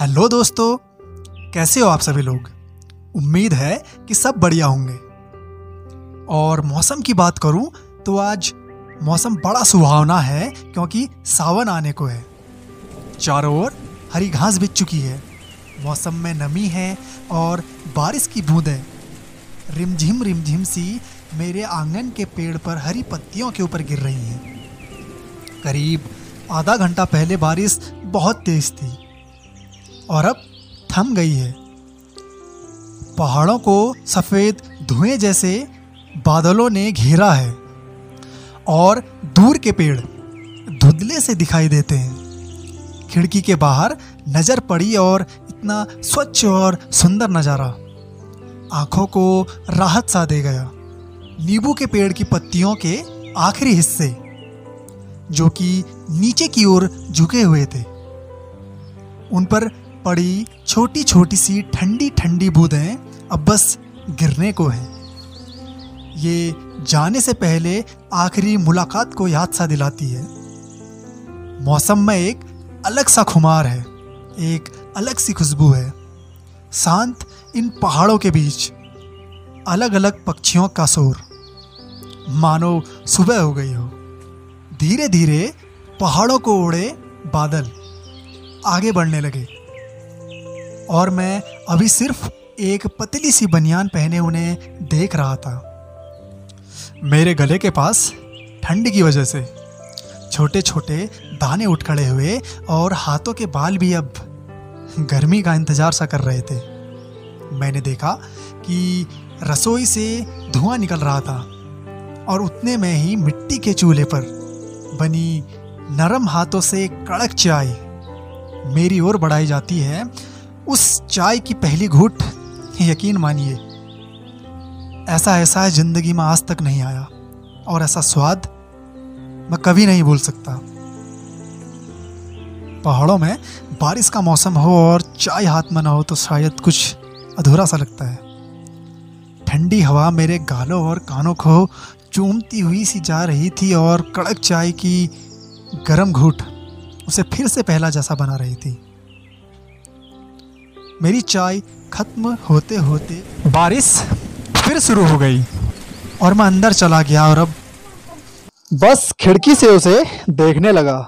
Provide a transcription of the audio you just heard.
Hello दोस्तों, कैसे हो आप सभी लोग? उम्मीद है कि सब बढ़िया होंगे। और मौसम की बात करूँ तो आज मौसम बड़ा सुहावना है क्योंकि सावन आने को है। चारों ओर हरी घास बिछ चुकी है। मौसम में नमी है और बारिश की बूंदें रिमझिम रिमझिम सी मेरे आँगन के पेड़ पर हरी पत्तियों के ऊपर गिर रही हैं। करीब आधा घंटा पहले बारिश बहुत तेज थी। और अब थम गई है। पहाड़ों को सफ़ेद धुएँ जैसे बादलों ने घेरा है और दूर के पेड़ धुंधले से दिखाई देते हैं। खिड़की के बाहर नज़र पड़ी और इतना स्वच्छ और सुंदर नज़ारा आँखों को राहत सा दे गया। नींबू के पेड़ की पत्तियों के आखिरी हिस्से जो कि नीचे की ओर झुके हुए थे। उन पर पड़ी छोटी छोटी सी ठंडी ठंडी बूंदें अब बस गिरने को हैं। ये जाने से पहले आखिरी मुलाकात को याद सा दिलाती है। मौसम में एक अलग सा खुमार है, एक अलग सी खुशबू है। शांत इन पहाड़ों के बीच अलग अलग पक्षियों का शोर। मानो सुबह हो गई हो। धीरे धीरे पहाड़ों को उड़े बादल आगे बढ़ने लगे। और मैं अभी सिर्फ़ एक पतली सी बनियान पहने उन्हें देख रहा था। मेरे गले के पास ठंड की वजह से छोटे छोटे दाने उठ खड़े हुए और हाथों के बाल भी अब गर्मी का इंतज़ार सा कर रहे थे। मैंने देखा कि रसोई से धुआँ निकल रहा था और उतने में ही मिट्टी के चूल्हे पर बनी नरम हाथों से कड़क चाय मेरी ओर बढ़ाई जाती है उस चाय की पहली घूट। यकीन मानिए, ऐसा ऐसा है ज़िंदगी में आज तक नहीं आया, और ऐसा स्वाद मैं कभी नहीं भूल सकता। पहाड़ों में बारिश का मौसम हो और चाय हाथ में ना हो तो शायद कुछ अधूरा सा लगता है। ठंडी हवा मेरे गालों और कानों को चूमती हुई सी जा रही थी और कड़क चाय की गरम घूट उसे फिर से पहला जैसा बना रही थी। मेरी चाय खत्म होते होते बारिश फिर शुरू हो गई और मैं अंदर चला गया और अब बस खिड़की से उसे देखने लगा।